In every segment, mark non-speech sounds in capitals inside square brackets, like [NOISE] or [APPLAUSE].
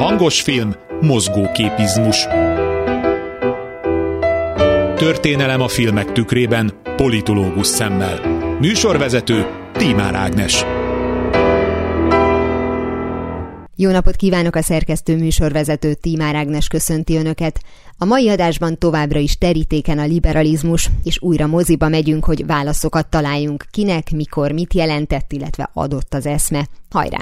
Hangos film, mozgóképizmus. Történelem a filmek tükrében, politológus szemmel. Műsorvezető Tímár Ágnes. Jó napot kívánok a szerkesztő műsorvezető Tímár Ágnes köszönti Önöket. A mai adásban továbbra is terítéken a liberalizmus, és újra moziba megyünk, hogy válaszokat találjunk, kinek, mikor, mit jelentett, illetve adott az eszme. Hajrá!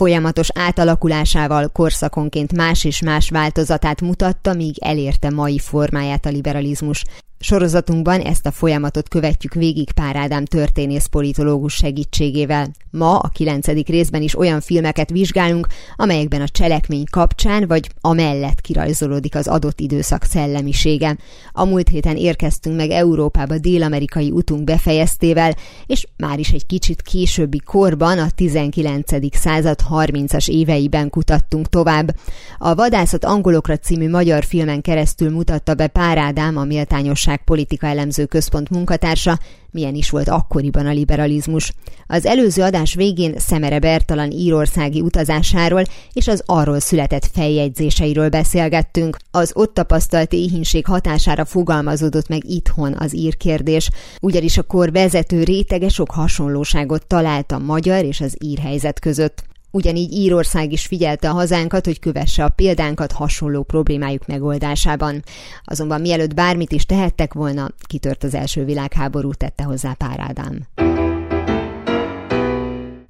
Folyamatos átalakulásával korszakonként más és más változatát mutatta, míg elérte mai formáját a liberalizmus. Sorozatunkban ezt a folyamatot követjük végig Pár Ádám történész politológus segítségével. Ma a kilencedik részben is olyan filmeket vizsgálunk, amelyekben a cselekmény kapcsán vagy amellett kirajzolódik az adott időszak szellemisége. A múlt héten érkeztünk meg Európába dél-amerikai utunk befejeztével, és már is egy kicsit későbbi korban, a 19. század 30-as éveiben kutattunk tovább. A Vadászat angolokra című magyar filmen keresztül mutatta be Pár Ádám a méltányos Igazság Politika Elemző Központ munkatársa, milyen is volt akkoriban a liberalizmus. Az előző adás végén Szemere Bertalan írországi utazásáról és az arról született feljegyzéseiről beszélgettünk. Az ott tapasztalt éhínség hatására fogalmazódott meg itthon az írkérdés, ugyanis a kor vezető rétege sok hasonlóságot talált a magyar és az írhelyzet között. Ugyanígy Írország is figyelte a hazánkat, hogy kövesse a példánkat hasonló problémájuk megoldásában. Azonban mielőtt bármit is tehettek volna, kitört az első világháború, tette hozzá Pár Ádám.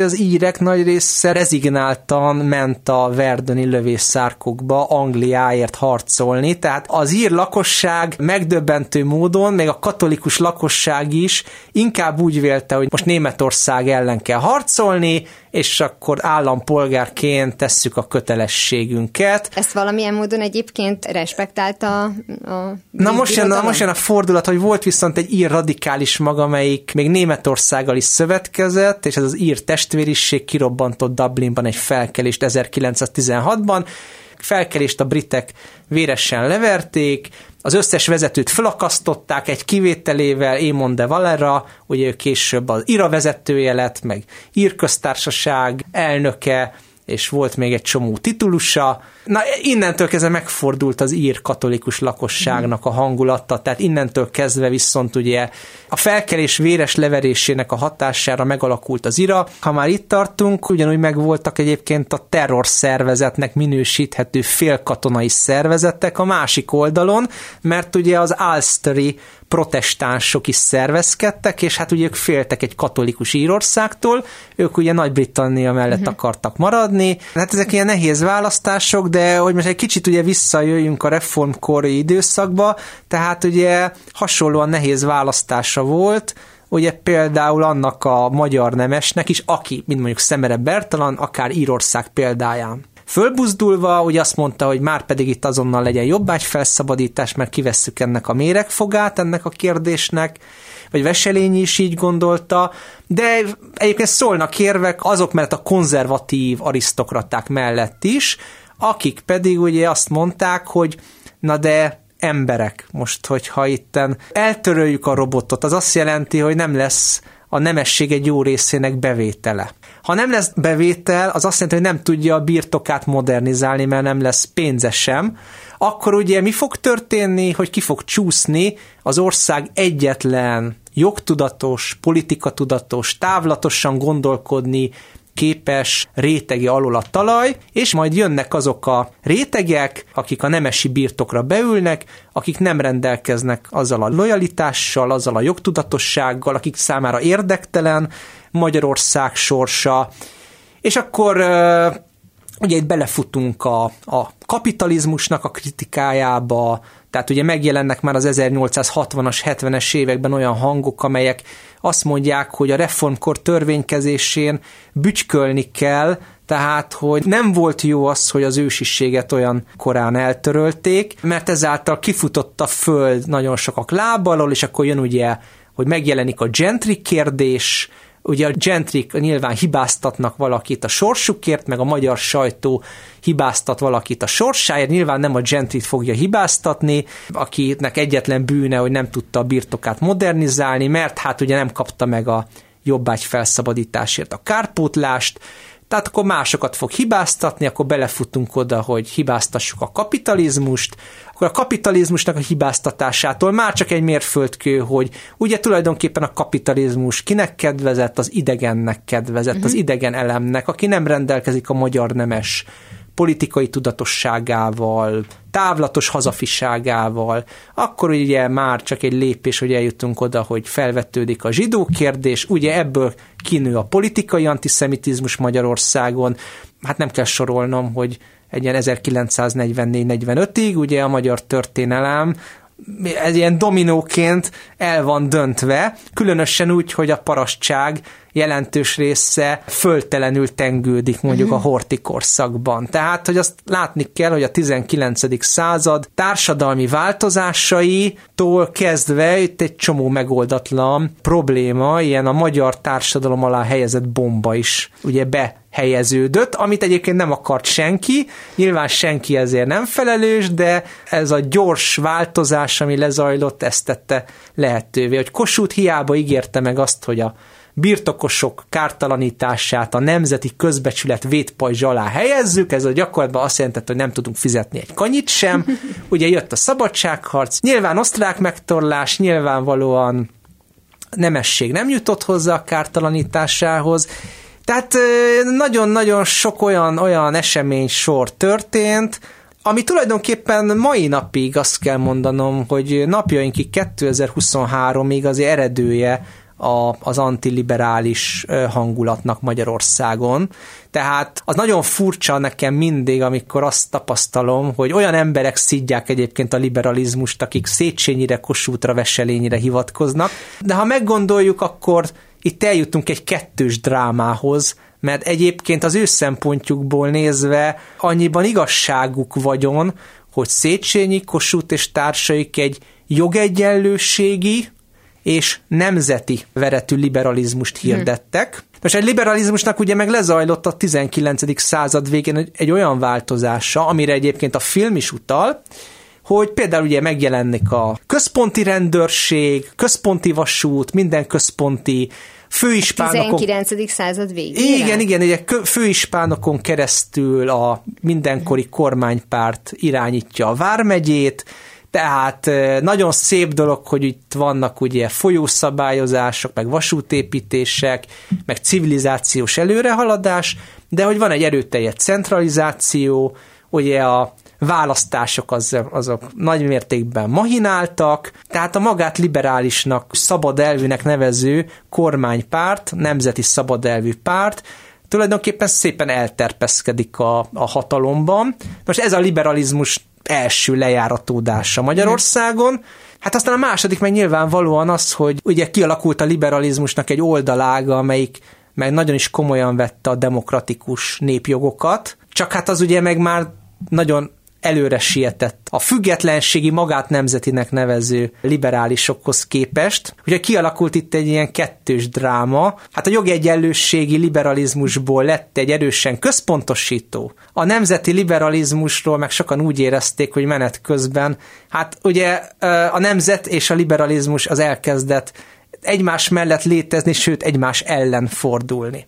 Az írek nagy része rezignáltan ment a verdöni lövészárkokba Angliáért harcolni, tehát az ír lakosság megdöbbentő módon, még a katolikus lakosság is inkább úgy vélte, hogy most Németország ellen kell harcolni, és akkor állampolgárként tesszük a kötelességünket. Ezt valamilyen módon egyébként respektálta a Na most jön, na most jön a fordulat, hogy volt viszont egy ír radikális maga, amelyik még Németországgal is szövetkezett, és ez az ír testvériség kirobbantott Dublinban egy felkelést 1916-ban, felkelést a britek véresen leverték, az összes vezetőt felakasztották egy kivételével, Émon de Valera, ugye ő később az IRA vezetője lett, meg írköztársaság elnöke, és volt még egy csomó titulusa. Na, innentől kezdve megfordult az ír katolikus lakosságnak a hangulata, tehát innentől kezdve viszont ugye a felkelés véres leverésének a hatására megalakult az IRA. Ha már itt tartunk, ugyanúgy megvoltak egyébként a terror szervezetnek minősíthető félkatonai szervezetek a másik oldalon, mert ugye az Ulsteri protestánsok is szervezkedtek, és hát ugye ők féltek egy katolikus Írországtól, ők ugye Nagy-Britannia mellett uh-huh. akartak maradni. Hát ezek ilyen nehéz választások, de hogy most egy kicsit ugye visszajöjjünk a reformkori időszakba, tehát ugye hasonlóan nehéz választása volt, ugye például annak a magyar nemesnek is, aki, mint mondjuk Szemere Bertalan, akár Írország példáján Fölbuzdulva, ugye azt mondta, hogy már pedig itt azonnal legyen jobbágy felszabadítás, mert kivesszük ennek a méregfogát ennek a kérdésnek, vagy Veselényi is így gondolta, de egyébként szólnak érvek azok mellett a konzervatív arisztokraták mellett is, akik pedig ugye azt mondták, hogy na de emberek, most hogyha itten eltöröljük a robotot, az azt jelenti, hogy nem lesz a nemesség egy jó részének bevétele. Ha nem lesz bevétel, az azt jelenti, hogy nem tudja a birtokát modernizálni, mert nem lesz pénze sem, akkor ugye mi fog történni, hogy ki fog csúszni az ország egyetlen jogtudatos, politikatudatos, távlatosan gondolkodni, képes rétegi alul a talaj, és majd jönnek azok a rétegek, akik a nemesi birtokra beülnek, akik nem rendelkeznek azzal a lojalitással, azzal a jogtudatossággal, akik számára érdektelen Magyarország sorsa, és akkor ugye itt belefutunk a, a kapitalizmusnak a kritikájába, tehát ugye megjelennek már az 1860-as, 70-es években olyan hangok, amelyek azt mondják, hogy a reformkor törvénykezésén bütykölni kell, tehát, hogy nem volt jó az, hogy az ősiséget olyan korán eltörölték, mert ezáltal kifutott a föld nagyon sokak lábalól, és akkor jön ugye, hogy megjelenik a gentry kérdés, Ugye a gentrik nyilván hibáztatnak valakit a sorsukért, meg a magyar sajtó hibáztat valakit a sorsáért, nyilván nem a gentrit fogja hibáztatni, akinek egyetlen bűne, hogy nem tudta a birtokát modernizálni, mert hát ugye nem kapta meg a jobbágy felszabadításért a kárpótlást, Tehát akkor másokat fog hibáztatni, akkor belefutunk oda, hogy hibáztassuk a kapitalizmust, akkor a kapitalizmusnak a hibáztatásától már csak egy mérföldkő, hogy ugye tulajdonképpen a kapitalizmus kinek kedvezett, az idegennek kedvezett, uh-huh. az idegen elemnek, aki nem rendelkezik a magyar nemes politikai tudatosságával, távlatos hazafiságával, akkor ugye már csak egy lépés, hogy eljutunk oda, hogy felvetődik a zsidó kérdés, ugye ebből kinő a politikai antiszemitizmus Magyarországon, hát nem kell sorolnom, hogy egy ilyen 1944-45-ig, ugye a magyar történelem ez ilyen dominóként el van döntve, különösen úgy, hogy a parasztság jelentős része föltelenül tengődik mondjuk a mhm. horti korszakban. Tehát, hogy azt látni kell, hogy a 19. század társadalmi változásaitól kezdve itt egy csomó megoldatlan probléma, ilyen a magyar társadalom alá helyezett bomba is ugye be helyeződött, amit egyébként nem akart senki, nyilván senki ezért nem felelős, de ez a gyors változás, ami lezajlott, ezt tette lehetővé, hogy Kossuth hiába ígérte meg azt, hogy a birtokosok kártalanítását a nemzeti közbecsület vétpajzs alá helyezzük, ez a gyakorlatban azt jelentett, hogy nem tudunk fizetni egy kanyit sem. [LAUGHS] Ugye jött a szabadságharc, nyilván osztrák megtorlás, nyilvánvalóan nemesség nem jutott hozzá a kártalanításához, tehát nagyon-nagyon sok olyan, olyan esemény sor történt, ami tulajdonképpen mai napig azt kell mondanom, hogy napjainkig 2023-ig az eredője a, az antiliberális hangulatnak Magyarországon. Tehát az nagyon furcsa nekem mindig, amikor azt tapasztalom, hogy olyan emberek szidják egyébként a liberalizmust, akik Széchenyire, Kossuthra, Veselényire hivatkoznak, de ha meggondoljuk, akkor itt eljutunk egy kettős drámához, mert egyébként az ő szempontjukból nézve annyiban igazságuk vagyon, hogy Széchenyi, Kossuth és társaik egy jogegyenlőségi, és nemzeti veretű liberalizmust hirdettek. Hmm. Most egy liberalizmusnak ugye meg lezajlott a 19. század végén egy, egy olyan változása, amire egyébként a film is utal, hogy például ugye megjelennek a központi rendőrség, központi vasút, minden központi főispánokon... 19. század végén. Igen, igen, ugye főispánokon keresztül a mindenkori kormánypárt irányítja a vármegyét, tehát nagyon szép dolog, hogy itt vannak ugye folyószabályozások, meg vasútépítések, meg civilizációs előrehaladás, de hogy van egy erőteljes centralizáció, ugye a választások az, azok nagy mértékben mahináltak, tehát a magát liberálisnak, szabad elvűnek nevező kormánypárt, nemzeti szabad elvű párt, tulajdonképpen szépen elterpeszkedik a, a hatalomban. Most ez a liberalizmus első lejáratódása Magyarországon. Hát aztán a második meg nyilvánvalóan az, hogy ugye kialakult a liberalizmusnak egy oldalága, amelyik meg nagyon is komolyan vette a demokratikus népjogokat, csak hát az ugye meg már nagyon előre sietett a függetlenségi magát nemzetinek nevező liberálisokhoz képest. Ugye kialakult itt egy ilyen kettős dráma. Hát a jogegyenlőségi liberalizmusból lett egy erősen központosító. A nemzeti liberalizmusról meg sokan úgy érezték, hogy menet közben, hát ugye a nemzet és a liberalizmus az elkezdett egymás mellett létezni, sőt egymás ellen fordulni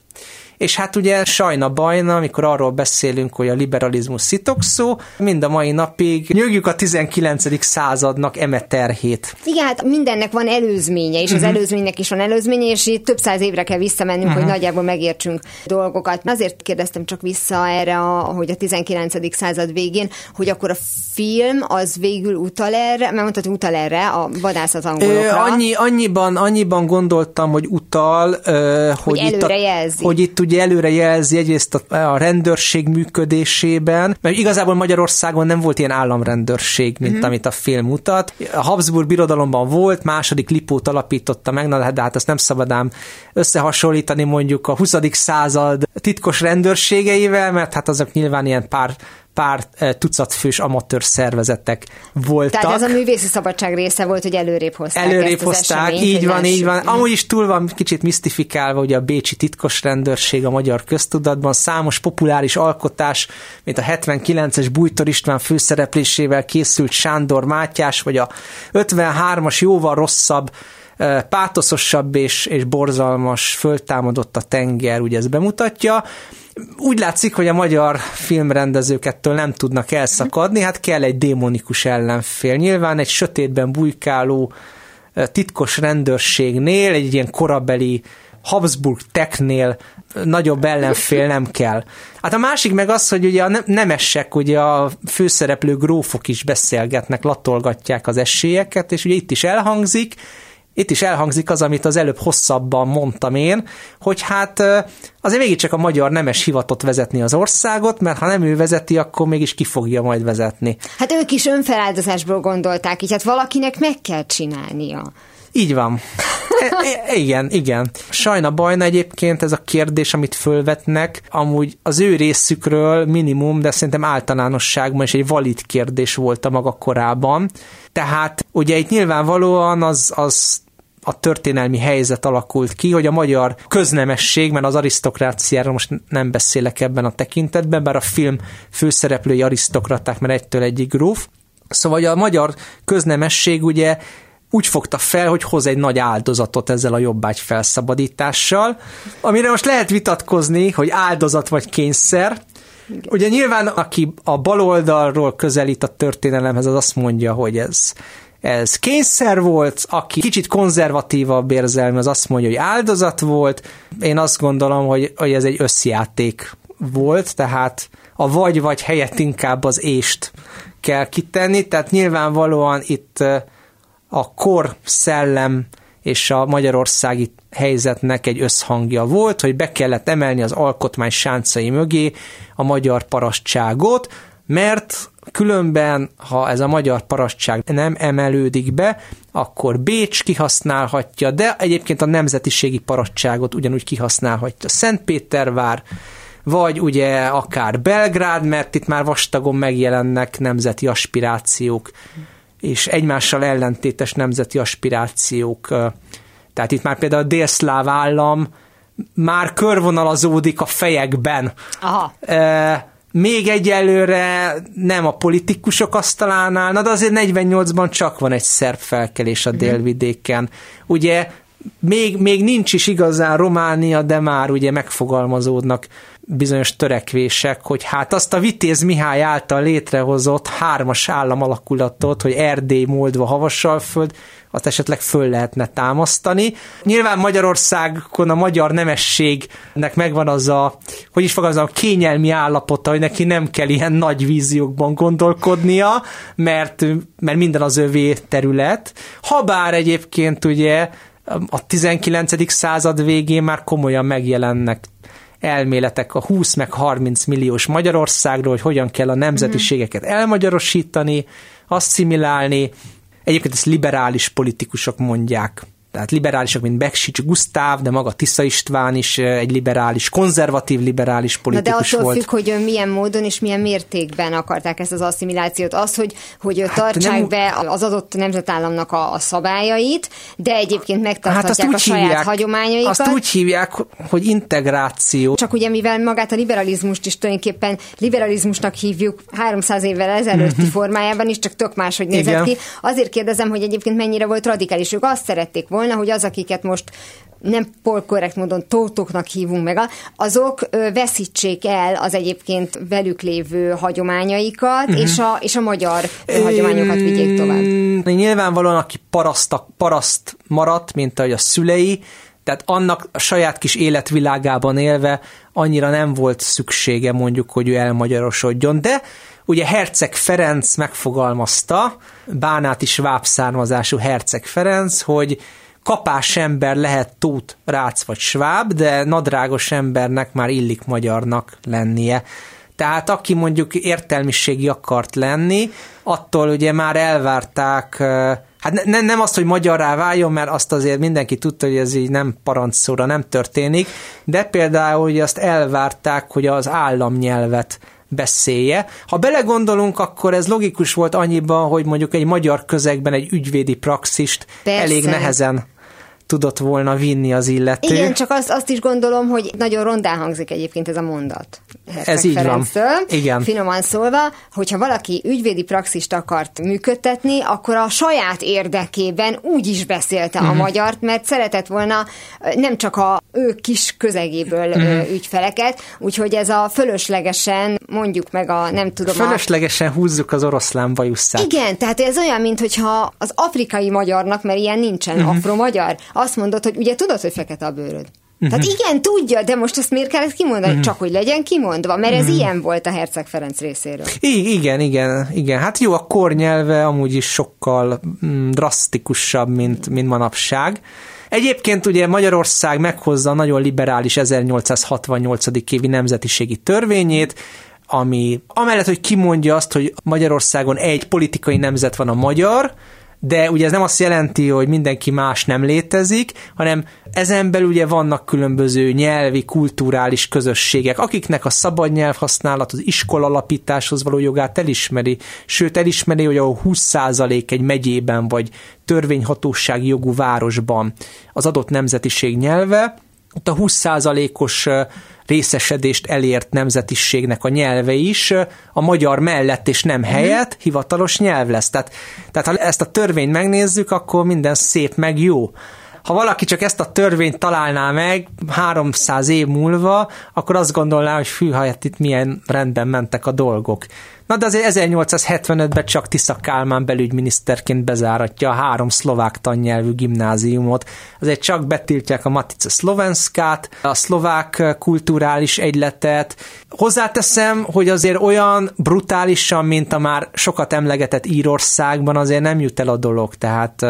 és hát ugye sajna bajna, amikor arról beszélünk, hogy a liberalizmus szitokszó, mind a mai napig nyögjük a 19. századnak eme terhét. Igen, hát mindennek van előzménye, és az uh-huh. előzménynek is van előzménye, és itt több száz évre kell visszamennünk, uh-huh. hogy nagyjából megértsünk dolgokat. Azért kérdeztem csak vissza erre, a, hogy a 19. század végén, hogy akkor a film az végül utal erre, mert mondtad, utal erre a vadászat angolokra. Annyi, annyiban, annyiban gondoltam, hogy utal, hogy, hogy, itt a, jelzi. Hogy itt ugye előre jelzi egyrészt a, a rendőrség működésében, mert igazából Magyarországon nem volt ilyen államrendőrség, mint mm-hmm. amit a film mutat. A Habsburg birodalomban volt, második Lipót alapította meg, na, de hát azt nem szabadám összehasonlítani mondjuk a 20. század titkos rendőrségeivel, mert hát azok nyilván ilyen pár pár eh, tucatfős amatőr szervezetek voltak. Tehát ez a művészi szabadság része volt, hogy előrébb hozták Előrébb ezt hozták, eseményt, így van, így van. Amúgy is túl van kicsit misztifikálva, hogy a Bécsi titkos rendőrség a magyar köztudatban számos populáris alkotás, mint a 79-es Bújtor István főszereplésével készült Sándor Mátyás, vagy a 53-as jóval rosszabb eh, pátoszosabb és, és borzalmas, föltámadott a tenger, ugye ez bemutatja, úgy látszik, hogy a magyar filmrendezők ettől nem tudnak elszakadni, hát kell egy démonikus ellenfél. Nyilván egy sötétben bujkáló titkos rendőrségnél, egy ilyen korabeli Habsburg teknél nagyobb ellenfél nem kell. Hát a másik meg az, hogy ugye a nemesek, ugye a főszereplő grófok is beszélgetnek, latolgatják az esélyeket, és ugye itt is elhangzik, itt is elhangzik az, amit az előbb hosszabban mondtam én, hogy hát azért mégiscsak a magyar nemes hivatott vezetni az országot, mert ha nem ő vezeti, akkor mégis ki fogja majd vezetni. Hát ők is önfeláldozásból gondolták, így hát valakinek meg kell csinálnia. Így van. E, e, igen, igen. Sajna bajna egyébként ez a kérdés, amit fölvetnek, amúgy az ő részükről minimum, de szerintem általánosságban is egy valid kérdés volt a maga korában. Tehát ugye itt nyilvánvalóan az, az a történelmi helyzet alakult ki, hogy a magyar köznemesség, mert az arisztokráciáról most nem beszélek ebben a tekintetben, bár a film főszereplői arisztokraták, mert egytől egyik gróf, Szóval a magyar köznemesség ugye úgy fogta fel, hogy hoz egy nagy áldozatot ezzel a jobbágy felszabadítással, amire most lehet vitatkozni, hogy áldozat vagy kényszer. Ugye nyilván, aki a baloldalról közelít a történelemhez, az azt mondja, hogy ez, ez kényszer volt, aki kicsit konzervatívabb érzelmi, az azt mondja, hogy áldozat volt. Én azt gondolom, hogy, hogy ez egy összjáték volt, tehát a vagy-vagy helyett inkább az ést kell kitenni, tehát nyilvánvalóan itt a kor szellem és a magyarországi helyzetnek egy összhangja volt, hogy be kellett emelni az alkotmány sáncai mögé a magyar parasztságot, mert különben, ha ez a magyar parasztság nem emelődik be, akkor Bécs kihasználhatja, de egyébként a nemzetiségi parasztságot ugyanúgy kihasználhatja. Szentpétervár, vagy ugye akár Belgrád, mert itt már vastagon megjelennek nemzeti aspirációk és egymással ellentétes nemzeti aspirációk. Tehát itt már például a délszláv állam már körvonalazódik a fejekben. Aha. Még egyelőre nem a politikusok asztalánál, de azért 48-ban csak van egy szerb felkelés a mhm. délvidéken. Ugye még, még nincs is igazán Románia, de már ugye megfogalmazódnak bizonyos törekvések, hogy hát azt a Vitéz Mihály által létrehozott hármas állam alakulatot, hogy Erdély, Moldva, Havasalföld, azt esetleg föl lehetne támasztani. Nyilván Magyarországon a magyar nemességnek megvan az a, hogy is fogalmazom, kényelmi állapota, hogy neki nem kell ilyen nagy víziókban gondolkodnia, mert, mert minden az övé terület. Habár egyébként ugye a 19. század végén már komolyan megjelennek elméletek a 20 meg 30 milliós Magyarországról, hogy hogyan kell a nemzetiségeket elmagyarosítani, asszimilálni. Egyébként ezt liberális politikusok mondják tehát liberálisok, mint Beksics Gusztáv, de maga Tisza István is egy liberális, konzervatív liberális politikus Na de attól volt. függ, hogy milyen módon és milyen mértékben akarták ezt az asszimilációt. Az, hogy, hogy hát tartsák nem... be az adott nemzetállamnak a, a szabályait, de egyébként megtarthatják hát a saját hívják, hagyományaikat. Azt úgy hívják, hogy integráció. Csak ugye, mivel magát a liberalizmust is tulajdonképpen liberalizmusnak hívjuk 300 évvel ezelőtti mm-hmm. formájában is, csak tök máshogy nézett Igen. ki. Azért kérdezem, hogy egyébként mennyire volt radikális. Ők azt szerették volna, volna, hogy az, akiket most nem polkorrekt módon tótoknak hívunk meg, azok veszítsék el az egyébként velük lévő hagyományaikat, uh-huh. és, a, és a magyar hagyományokat vigyék tovább. Nyilvánvalóan, aki paraszt, paraszt maradt, mint ahogy a szülei, tehát annak a saját kis életvilágában élve annyira nem volt szüksége mondjuk, hogy ő elmagyarosodjon, de ugye Herceg Ferenc megfogalmazta, Bánát is vábszármazású Herceg Ferenc, hogy kapás ember lehet tót, rác vagy sváb, de nadrágos embernek már illik magyarnak lennie. Tehát aki mondjuk értelmiségi akart lenni, attól ugye már elvárták, hát ne, nem azt, hogy magyarrá váljon, mert azt azért mindenki tudta, hogy ez így nem parancsszóra nem történik, de például hogy azt elvárták, hogy az államnyelvet beszélje. Ha belegondolunk, akkor ez logikus volt annyiban, hogy mondjuk egy magyar közegben egy ügyvédi praxist Persze. elég nehezen tudott volna vinni az illető. Igen, csak azt, azt is gondolom, hogy nagyon rondán hangzik egyébként ez a mondat. Ez így van. Igen. Finoman szólva, hogyha valaki ügyvédi praxist akart működtetni, akkor a saját érdekében úgy is beszélte uh-huh. a mhm. magyart, mert szeretett volna nem csak a ő kis közegéből uh-huh. ügyfeleket, úgyhogy ez a fölöslegesen mondjuk meg a nem tudom. Fölöslegesen a... húzzuk az oroszlán bajusszát. Igen, tehát ez olyan, mintha az afrikai magyarnak, mert ilyen nincsen uh-huh. afro-magyar, azt mondod, hogy ugye tudod, hogy fekete a bőröd. Tehát igen, tudja, de most ezt miért kellett kimondani? Uh-huh. Csak hogy legyen kimondva, mert ez uh-huh. ilyen volt a Herceg Ferenc részéről. I- igen, igen, igen. Hát jó, a kornyelve amúgy is sokkal mm, drasztikusabb, mint, mint manapság. Egyébként ugye Magyarország meghozza a nagyon liberális 1868. évi nemzetiségi törvényét, ami amellett, hogy kimondja azt, hogy Magyarországon egy politikai nemzet van a magyar, de ugye ez nem azt jelenti, hogy mindenki más nem létezik, hanem ezen belül ugye vannak különböző nyelvi, kulturális közösségek, akiknek a szabad nyelvhasználat, az iskola alapításhoz való jogát elismeri, sőt elismeri, hogy a 20% egy megyében vagy törvényhatósági jogú városban az adott nemzetiség nyelve, ott a 20%-os részesedést elért nemzetiségnek a nyelve is a magyar mellett és nem mhm. helyett hivatalos nyelv lesz. Tehát, tehát ha ezt a törvényt megnézzük, akkor minden szép meg jó ha valaki csak ezt a törvényt találná meg 300 év múlva, akkor azt gondolná, hogy fű, hát itt milyen rendben mentek a dolgok. Na de azért 1875-ben csak Tisza Kálmán belügyminiszterként bezáratja a három szlovák tannyelvű gimnáziumot. Azért csak betiltják a Matice Szlovenskát, a szlovák kulturális egyletet. Hozzáteszem, hogy azért olyan brutálisan, mint a már sokat emlegetett Írországban azért nem jut el a dolog, tehát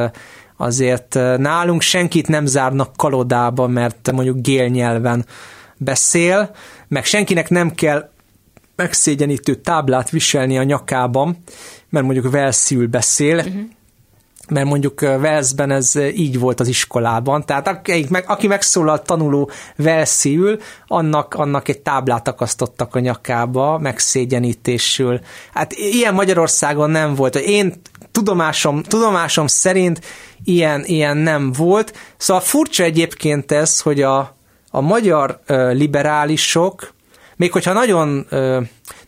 azért nálunk senkit nem zárnak kalodába, mert mondjuk gélnyelven beszél, meg senkinek nem kell megszégyenítő táblát viselni a nyakában, mert mondjuk Velszül beszél, uh-huh. mert mondjuk Velszben ez így volt az iskolában, tehát aki, meg, aki megszólalt tanuló Velszül, annak, annak egy táblát akasztottak a nyakába, megszégyenítésül. Hát ilyen Magyarországon nem volt. Én tudomásom, tudomásom szerint ilyen, ilyen nem volt. Szóval furcsa egyébként ez, hogy a, a magyar liberálisok, még hogyha nagyon,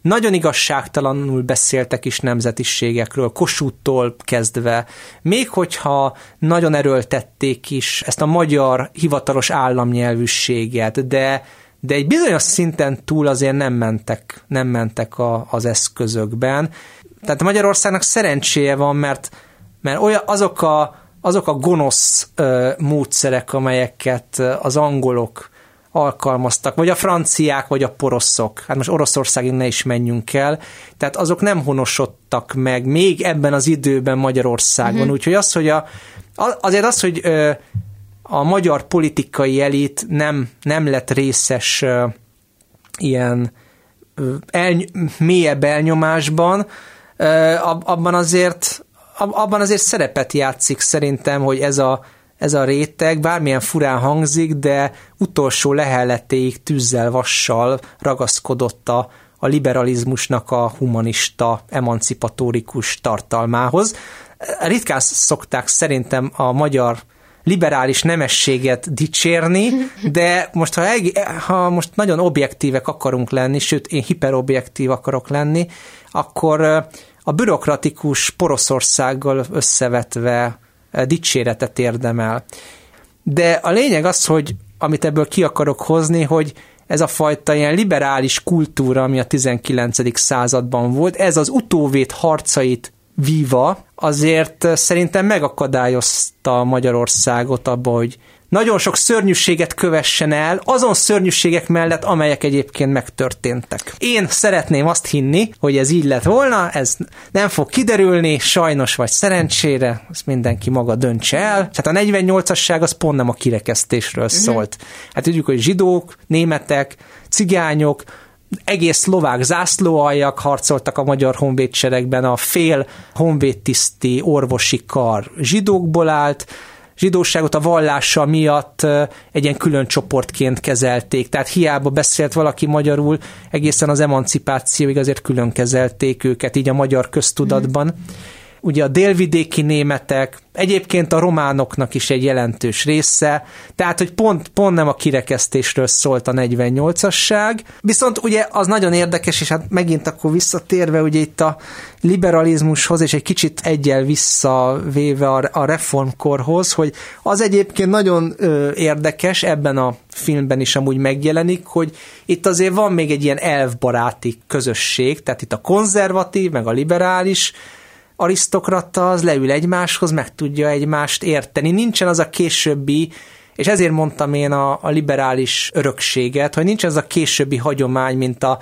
nagyon igazságtalanul beszéltek is nemzetiségekről, Kossuth-tól kezdve, még hogyha nagyon erőltették is ezt a magyar hivatalos államnyelvűséget, de, de egy bizonyos szinten túl azért nem mentek, nem mentek a, az eszközökben. Tehát Magyarországnak szerencséje van, mert, mert olyan, azok, a, azok a gonosz módszerek, amelyeket az angolok alkalmaztak, vagy a franciák, vagy a poroszok. Hát most Oroszországig ne is menjünk el. Tehát azok nem honosodtak meg még ebben az időben Magyarországon. Uh-huh. Úgyhogy az, hogy a, azért az, hogy a magyar politikai elit nem, nem lett részes ilyen el, mélyebb elnyomásban, abban azért abban azért szerepet játszik szerintem, hogy ez a ez a réteg, bármilyen furán hangzik, de utolsó lehelletéig tűzzel, vassal ragaszkodott a, a liberalizmusnak a humanista, emancipatórikus tartalmához. Ritkán szokták szerintem a magyar liberális nemességet dicsérni, de most ha, ha most nagyon objektívek akarunk lenni, sőt én hiperobjektív akarok lenni, akkor a bürokratikus Poroszországgal összevetve dicséretet érdemel. De a lényeg az, hogy amit ebből ki akarok hozni, hogy ez a fajta ilyen liberális kultúra, ami a 19. században volt, ez az utóvét harcait víva, azért szerintem megakadályozta Magyarországot abba, hogy nagyon sok szörnyűséget kövessen el, azon szörnyűségek mellett, amelyek egyébként megtörténtek. Én szeretném azt hinni, hogy ez így lett volna, ez nem fog kiderülni, sajnos vagy szerencsére, ezt mindenki maga döntse el. Hát a 48-asság az pont nem a kirekesztésről uh-huh. szólt. Hát tudjuk, hogy zsidók, németek, cigányok, egész szlovák zászlóaljak harcoltak a magyar honvédseregben, a fél honvédtiszti orvosi kar zsidókból állt, zsidóságot a vallása miatt egy ilyen külön csoportként kezelték. Tehát hiába beszélt valaki magyarul, egészen az emancipációig azért külön kezelték őket, így a magyar köztudatban. Ugye a délvidéki németek, egyébként a románoknak is egy jelentős része, tehát, hogy pont, pont nem a kirekesztésről szólt a 48-asság, viszont ugye az nagyon érdekes, és hát megint akkor visszatérve ugye itt a liberalizmushoz, és egy kicsit egyel visszavéve a, a reformkorhoz, hogy az egyébként nagyon ö, érdekes, ebben a filmben is amúgy megjelenik, hogy itt azért van még egy ilyen elvbaráti közösség, tehát itt a konzervatív, meg a liberális, arisztokrata az leül egymáshoz, meg tudja egymást érteni. Nincsen az a későbbi, és ezért mondtam én a, a liberális örökséget, hogy nincs az a későbbi hagyomány, mint a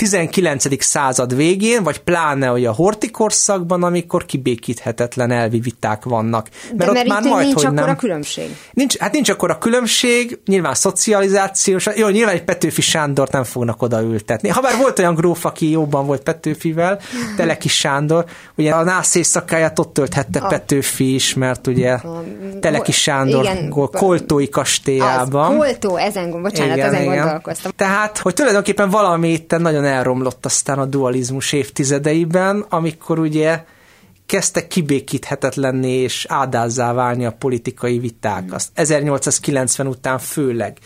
19. század végén, vagy pláne hogy a hortikorszakban, amikor kibékíthetetlen elvi viták vannak. Mert, De mert ott már majd, nincs hogy akkor nem. a különbség. Nincs, hát nincs akkor a különbség, nyilván szocializációs, jó, nyilván egy Petőfi Sándort nem fognak odaültetni. Ha már volt olyan gróf, aki jobban volt Petőfivel, Teleki Sándor, ugye a nász éjszakáját ott tölthette a, Petőfi is, mert ugye a, Teleki Sándor igen, Koltói kastélyában. Az, Koltó, ezen, bocsánat, igen, ezen igen. gondolkoztam. Tehát, hogy tulajdonképpen valami itt nagyon elromlott aztán a dualizmus évtizedeiben, amikor ugye kezdtek kibékíthetetlenné és ádázzá válni a politikai viták. Azt 1890 után főleg.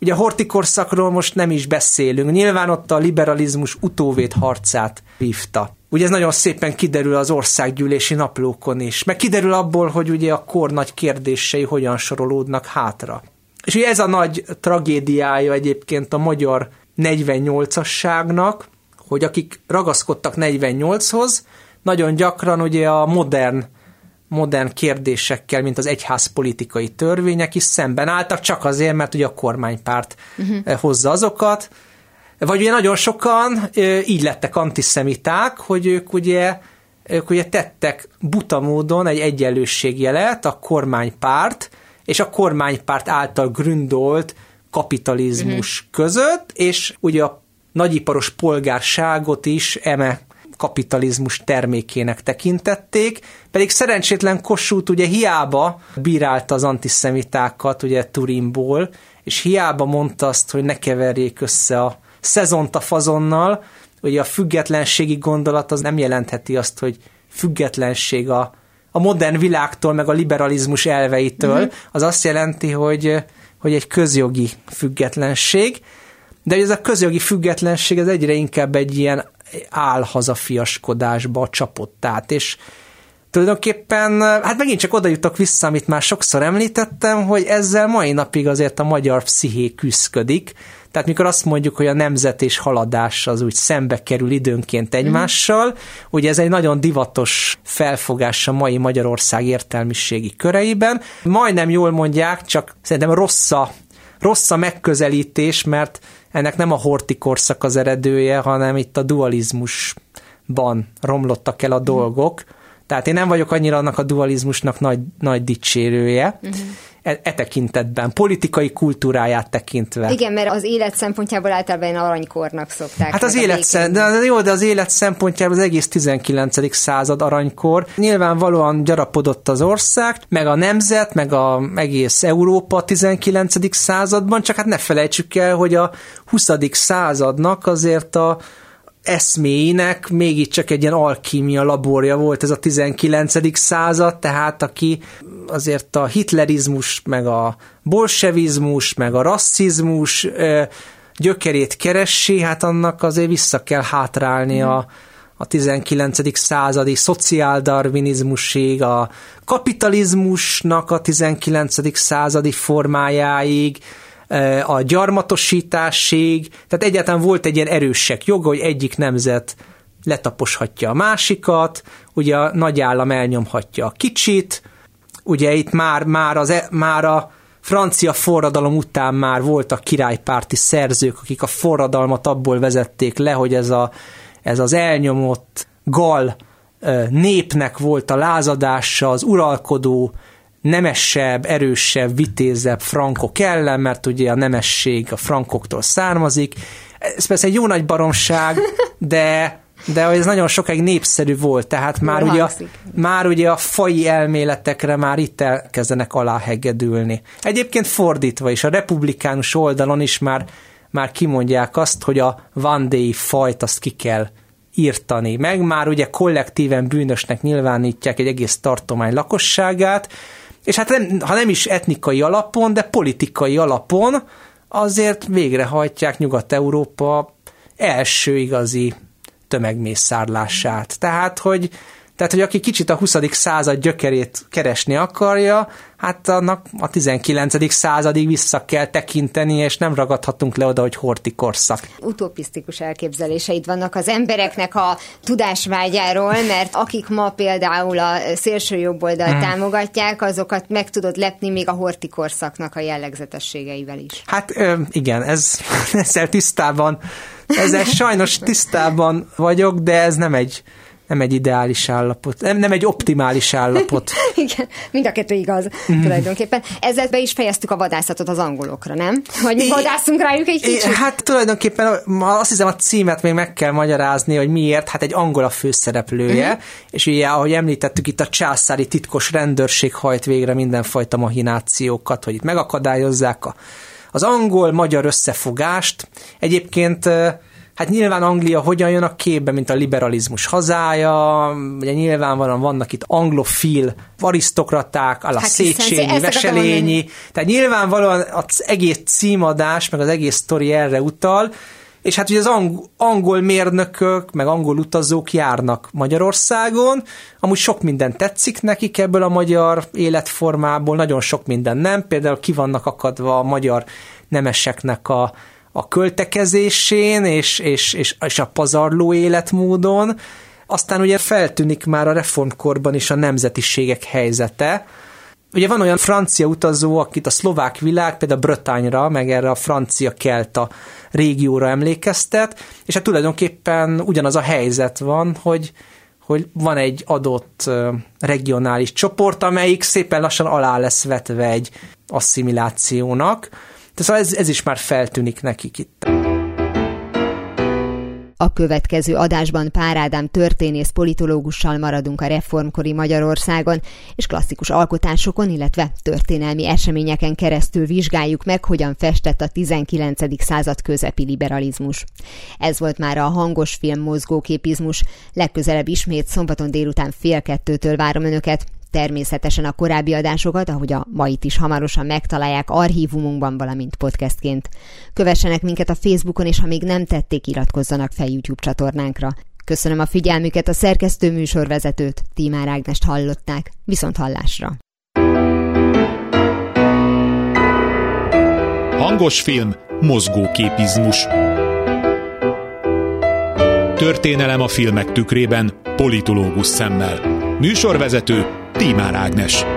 Ugye a hortikorszakról most nem is beszélünk. Nyilván ott a liberalizmus utóvét harcát vívta. Ugye ez nagyon szépen kiderül az országgyűlési naplókon is, meg kiderül abból, hogy ugye a kor nagy kérdései hogyan sorolódnak hátra. És ugye ez a nagy tragédiája egyébként a magyar 48-asságnak, hogy akik ragaszkodtak 48-hoz, nagyon gyakran ugye a modern modern kérdésekkel, mint az egyház politikai törvények is szemben álltak, csak azért, mert ugye a kormánypárt uh-huh. hozza azokat, vagy ugye nagyon sokan így lettek antiszemiták, hogy ők ugye, ők ugye tettek buta módon egy egyenlőségjelet a kormánypárt és a kormánypárt által gründolt kapitalizmus uh-huh. között, és ugye a nagyiparos polgárságot is eme kapitalizmus termékének tekintették, pedig szerencsétlen Kossuth ugye hiába bírálta az antiszemitákat ugye Turinból, és hiába mondta azt, hogy ne keverjék össze a szezont a fazonnal, ugye a függetlenségi gondolat az nem jelentheti azt, hogy függetlenség a, a modern világtól, meg a liberalizmus elveitől, mm-hmm. az azt jelenti, hogy, hogy egy közjogi függetlenség, de ez a közjogi függetlenség ez egyre inkább egy ilyen álhazafiaskodásba csapott át, és tulajdonképpen, hát megint csak oda jutok vissza, amit már sokszor említettem, hogy ezzel mai napig azért a magyar psziché küzdködik, tehát mikor azt mondjuk, hogy a nemzet és haladás az úgy szembe kerül időnként egymással, mm. ugye ez egy nagyon divatos felfogás a mai Magyarország értelmiségi köreiben. Majdnem jól mondják, csak szerintem rossz a, rossz a megközelítés, mert ennek nem a horti korszak az eredője, hanem itt a dualizmusban romlottak el a dolgok. Tehát én nem vagyok annyira annak a dualizmusnak nagy, nagy dicsérője. Uh-huh e, e tekintetben, politikai kultúráját tekintve. Igen, mert az élet szempontjából általában aranykornak szokták. Hát az élet, szem, de, jó, de az élet szempontjából az egész 19. század aranykor. Nyilvánvalóan gyarapodott az ország, meg a nemzet, meg a egész Európa 19. században, csak hát ne felejtsük el, hogy a 20. századnak azért a eszméinek mégiscsak egy ilyen alkímia laborja volt ez a 19. század, tehát aki azért a hitlerizmus, meg a bolsevizmus, meg a rasszizmus gyökerét keressi, hát annak azért vissza kell hátrálni a, a 19. századi szociáldarvinizmusig, a kapitalizmusnak a 19. századi formájáig, a gyarmatosításig, tehát egyáltalán volt egy ilyen erősek joga, hogy egyik nemzet letaposhatja a másikat, ugye a nagy állam elnyomhatja a kicsit, ugye itt már, már, az, e, már a francia forradalom után már voltak királypárti szerzők, akik a forradalmat abból vezették le, hogy ez, a, ez az elnyomott gal népnek volt a lázadása, az uralkodó nemesebb, erősebb, vitézebb frankok ellen, mert ugye a nemesség a frankoktól származik. Ez persze egy jó nagy baromság, de de ez nagyon sokáig népszerű volt, tehát már ugye, a, már ugye a fai elméletekre már itt elkezdenek aláhegedülni. Egyébként fordítva is, a republikánus oldalon is már, már kimondják azt, hogy a vandéi fajt azt ki kell írtani meg. Már ugye kollektíven bűnösnek nyilvánítják egy egész tartomány lakosságát, és hát nem, ha nem is etnikai alapon, de politikai alapon azért végrehajtják Nyugat-Európa első igazi tömegmészárlását. Tehát, hogy tehát, hogy aki kicsit a 20. század gyökerét keresni akarja, hát annak a 19. századig vissza kell tekinteni, és nem ragadhatunk le oda, hogy horti korszak. Utopisztikus elképzeléseid vannak az embereknek a tudásvágyáról, mert akik ma például a szélső jobboldal hmm. támogatják, azokat meg tudod lepni még a horti korszaknak a jellegzetességeivel is. Hát igen, ez, [LAUGHS] ezzel tisztában, ezzel sajnos tisztában vagyok, de ez nem egy nem egy ideális állapot, nem, nem egy optimális állapot. [LAUGHS] Igen, mind a kettő igaz mm. tulajdonképpen. Ezzel be is fejeztük a vadászatot az angolokra, nem? Hogy mi vadászunk rájuk egy kicsit? Hát tulajdonképpen azt hiszem a címet még meg kell magyarázni, hogy miért, hát egy angol a főszereplője, uh-huh. és ugye, ahogy említettük, itt a császári titkos rendőrség hajt végre mindenfajta mahinációkat, hogy itt megakadályozzák a, az angol-magyar összefogást. Egyébként Hát nyilván Anglia hogyan jön a képbe, mint a liberalizmus hazája, ugye nyilvánvalóan vannak itt anglofil arisztokraták, a hát Széchenyi, Veselényi, tehát nyilvánvalóan az egész címadás, meg az egész sztori erre utal, és hát ugye az angol mérnökök, meg angol utazók járnak Magyarországon, amúgy sok minden tetszik nekik ebből a magyar életformából, nagyon sok minden nem, például ki vannak akadva a magyar nemeseknek a a költekezésén és, és, és, és a pazarló életmódon, aztán ugye feltűnik már a reformkorban is a nemzetiségek helyzete. Ugye van olyan francia utazó, akit a szlovák világ például Brötányra, meg erre a francia kelta régióra emlékeztet, és hát tulajdonképpen ugyanaz a helyzet van, hogy, hogy van egy adott regionális csoport, amelyik szépen lassan alá lesz vetve egy asszimilációnak, tehát ez, ez is már feltűnik nekik itt. A következő adásban Pár Ádám történész politológussal maradunk a reformkori Magyarországon, és klasszikus alkotásokon, illetve történelmi eseményeken keresztül vizsgáljuk meg, hogyan festett a 19. század közepi liberalizmus. Ez volt már a hangos film mozgóképizmus. Legközelebb ismét szombaton délután fél kettőtől várom Önöket. Természetesen a korábbi adásokat, ahogy a mait is hamarosan megtalálják archívumunkban, valamint podcastként. Kövessenek minket a Facebookon, és ha még nem tették, iratkozzanak fel YouTube csatornánkra. Köszönöm a figyelmüket, a szerkesztő műsorvezetőt, Tímár Ágnest hallották. Viszont hallásra! Hangos film, mozgóképizmus. Történelem a filmek tükrében, politológus szemmel. Műsorvezető Tímár Ágnes.